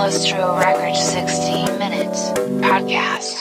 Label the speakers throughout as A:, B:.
A: Lustro Record 16 Minutes Podcast.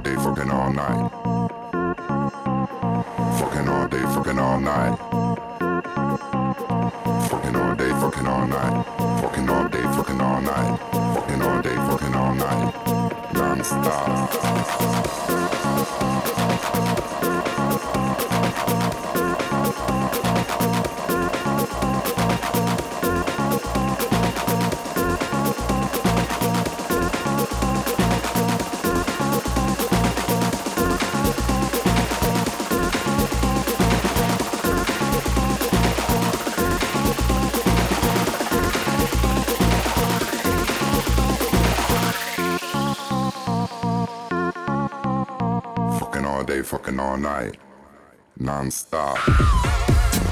B: all day, fucking all night. Fucking all day, fucking all night. Fucking all day, fucking all night. Fucking all day, fucking all night. Fucking all day, fucking all night. Non-stop. all night, non-stop.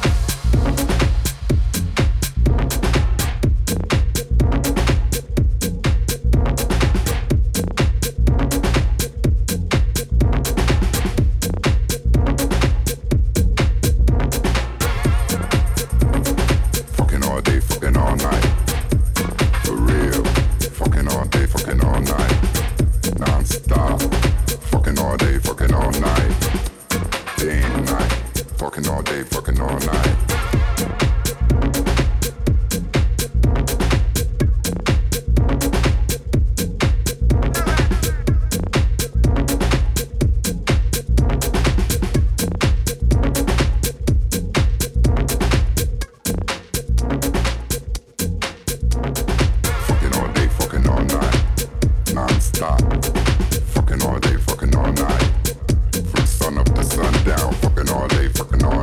B: working on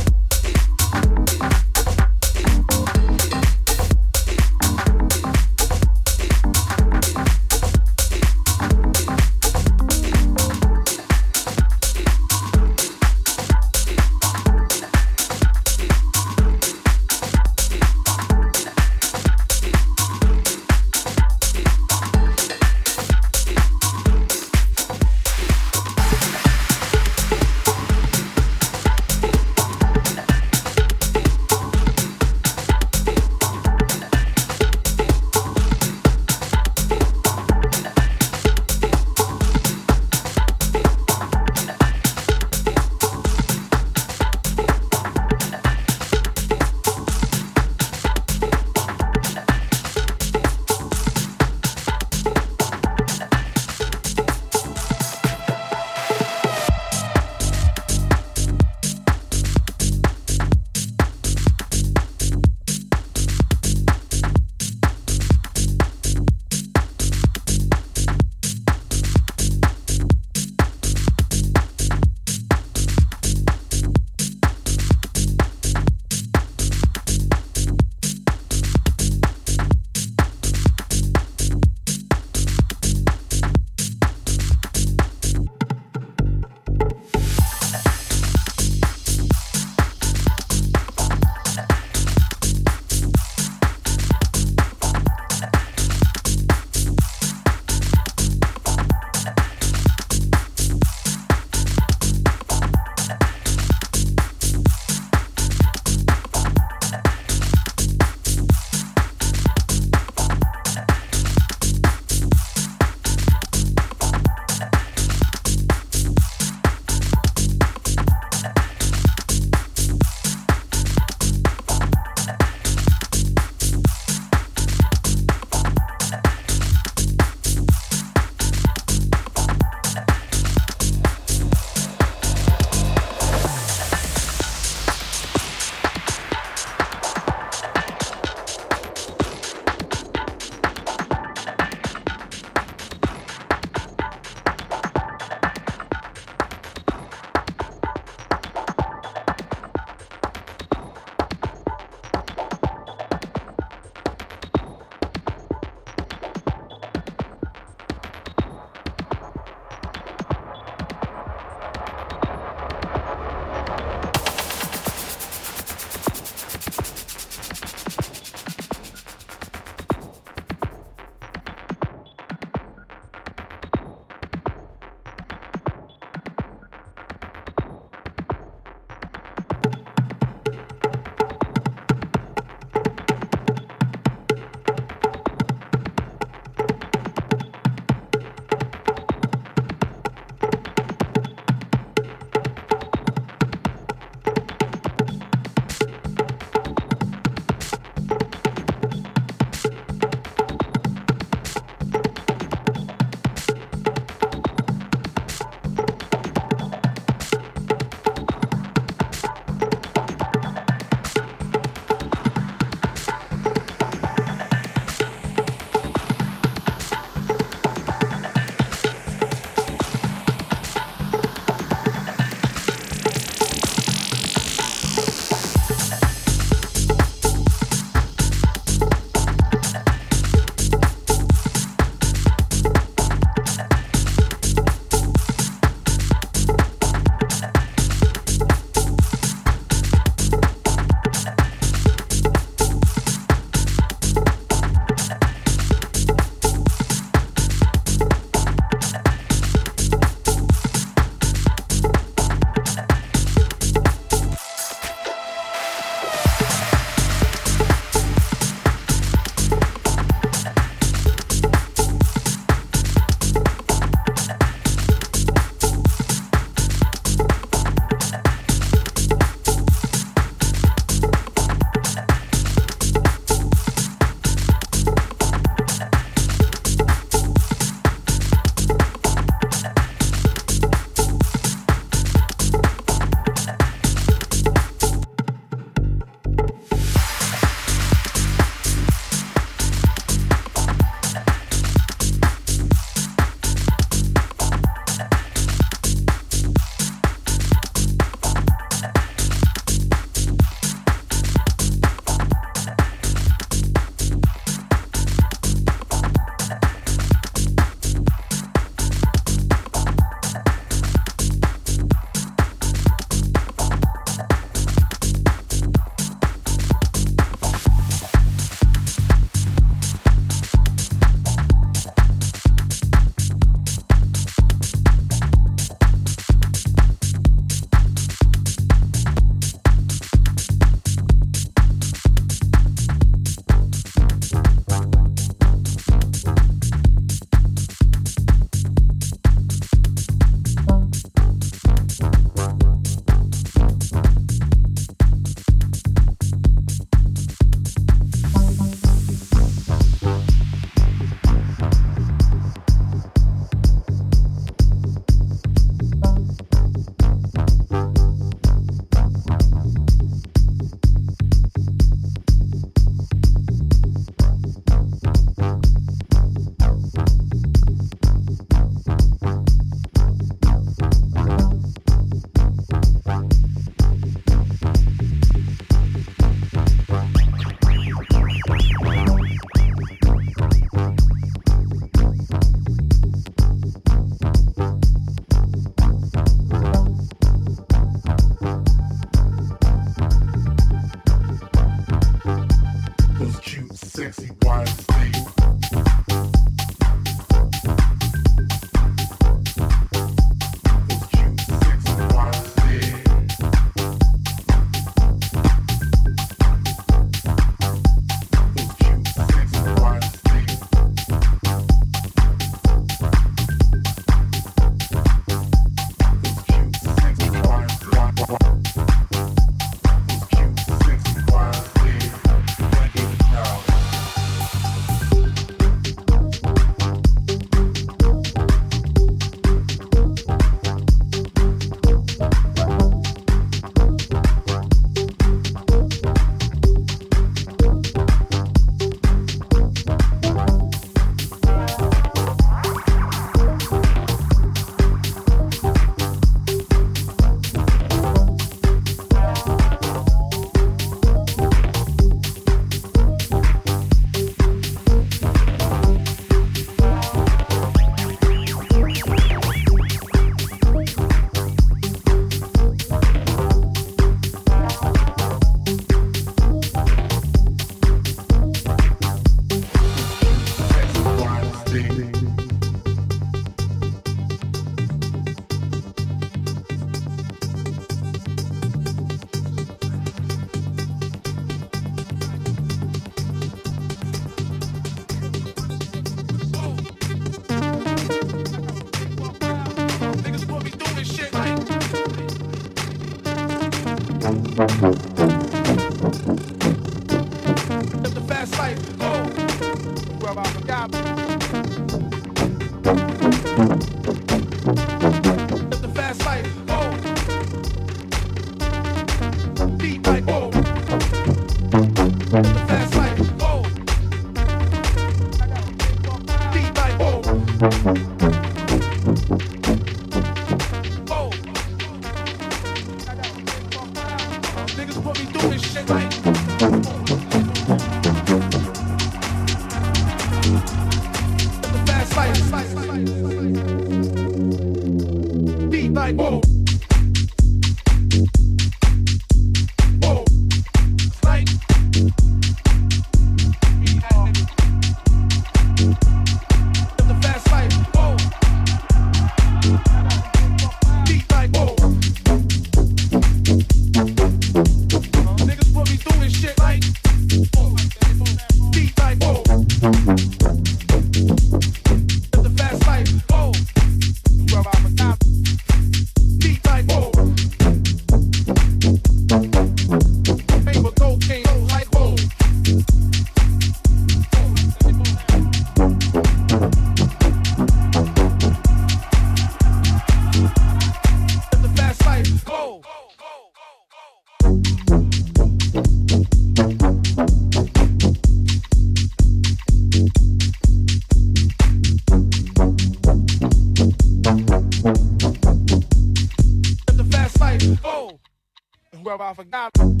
C: I forgot.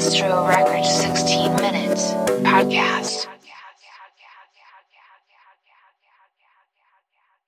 A: 16 Minutes Podcast.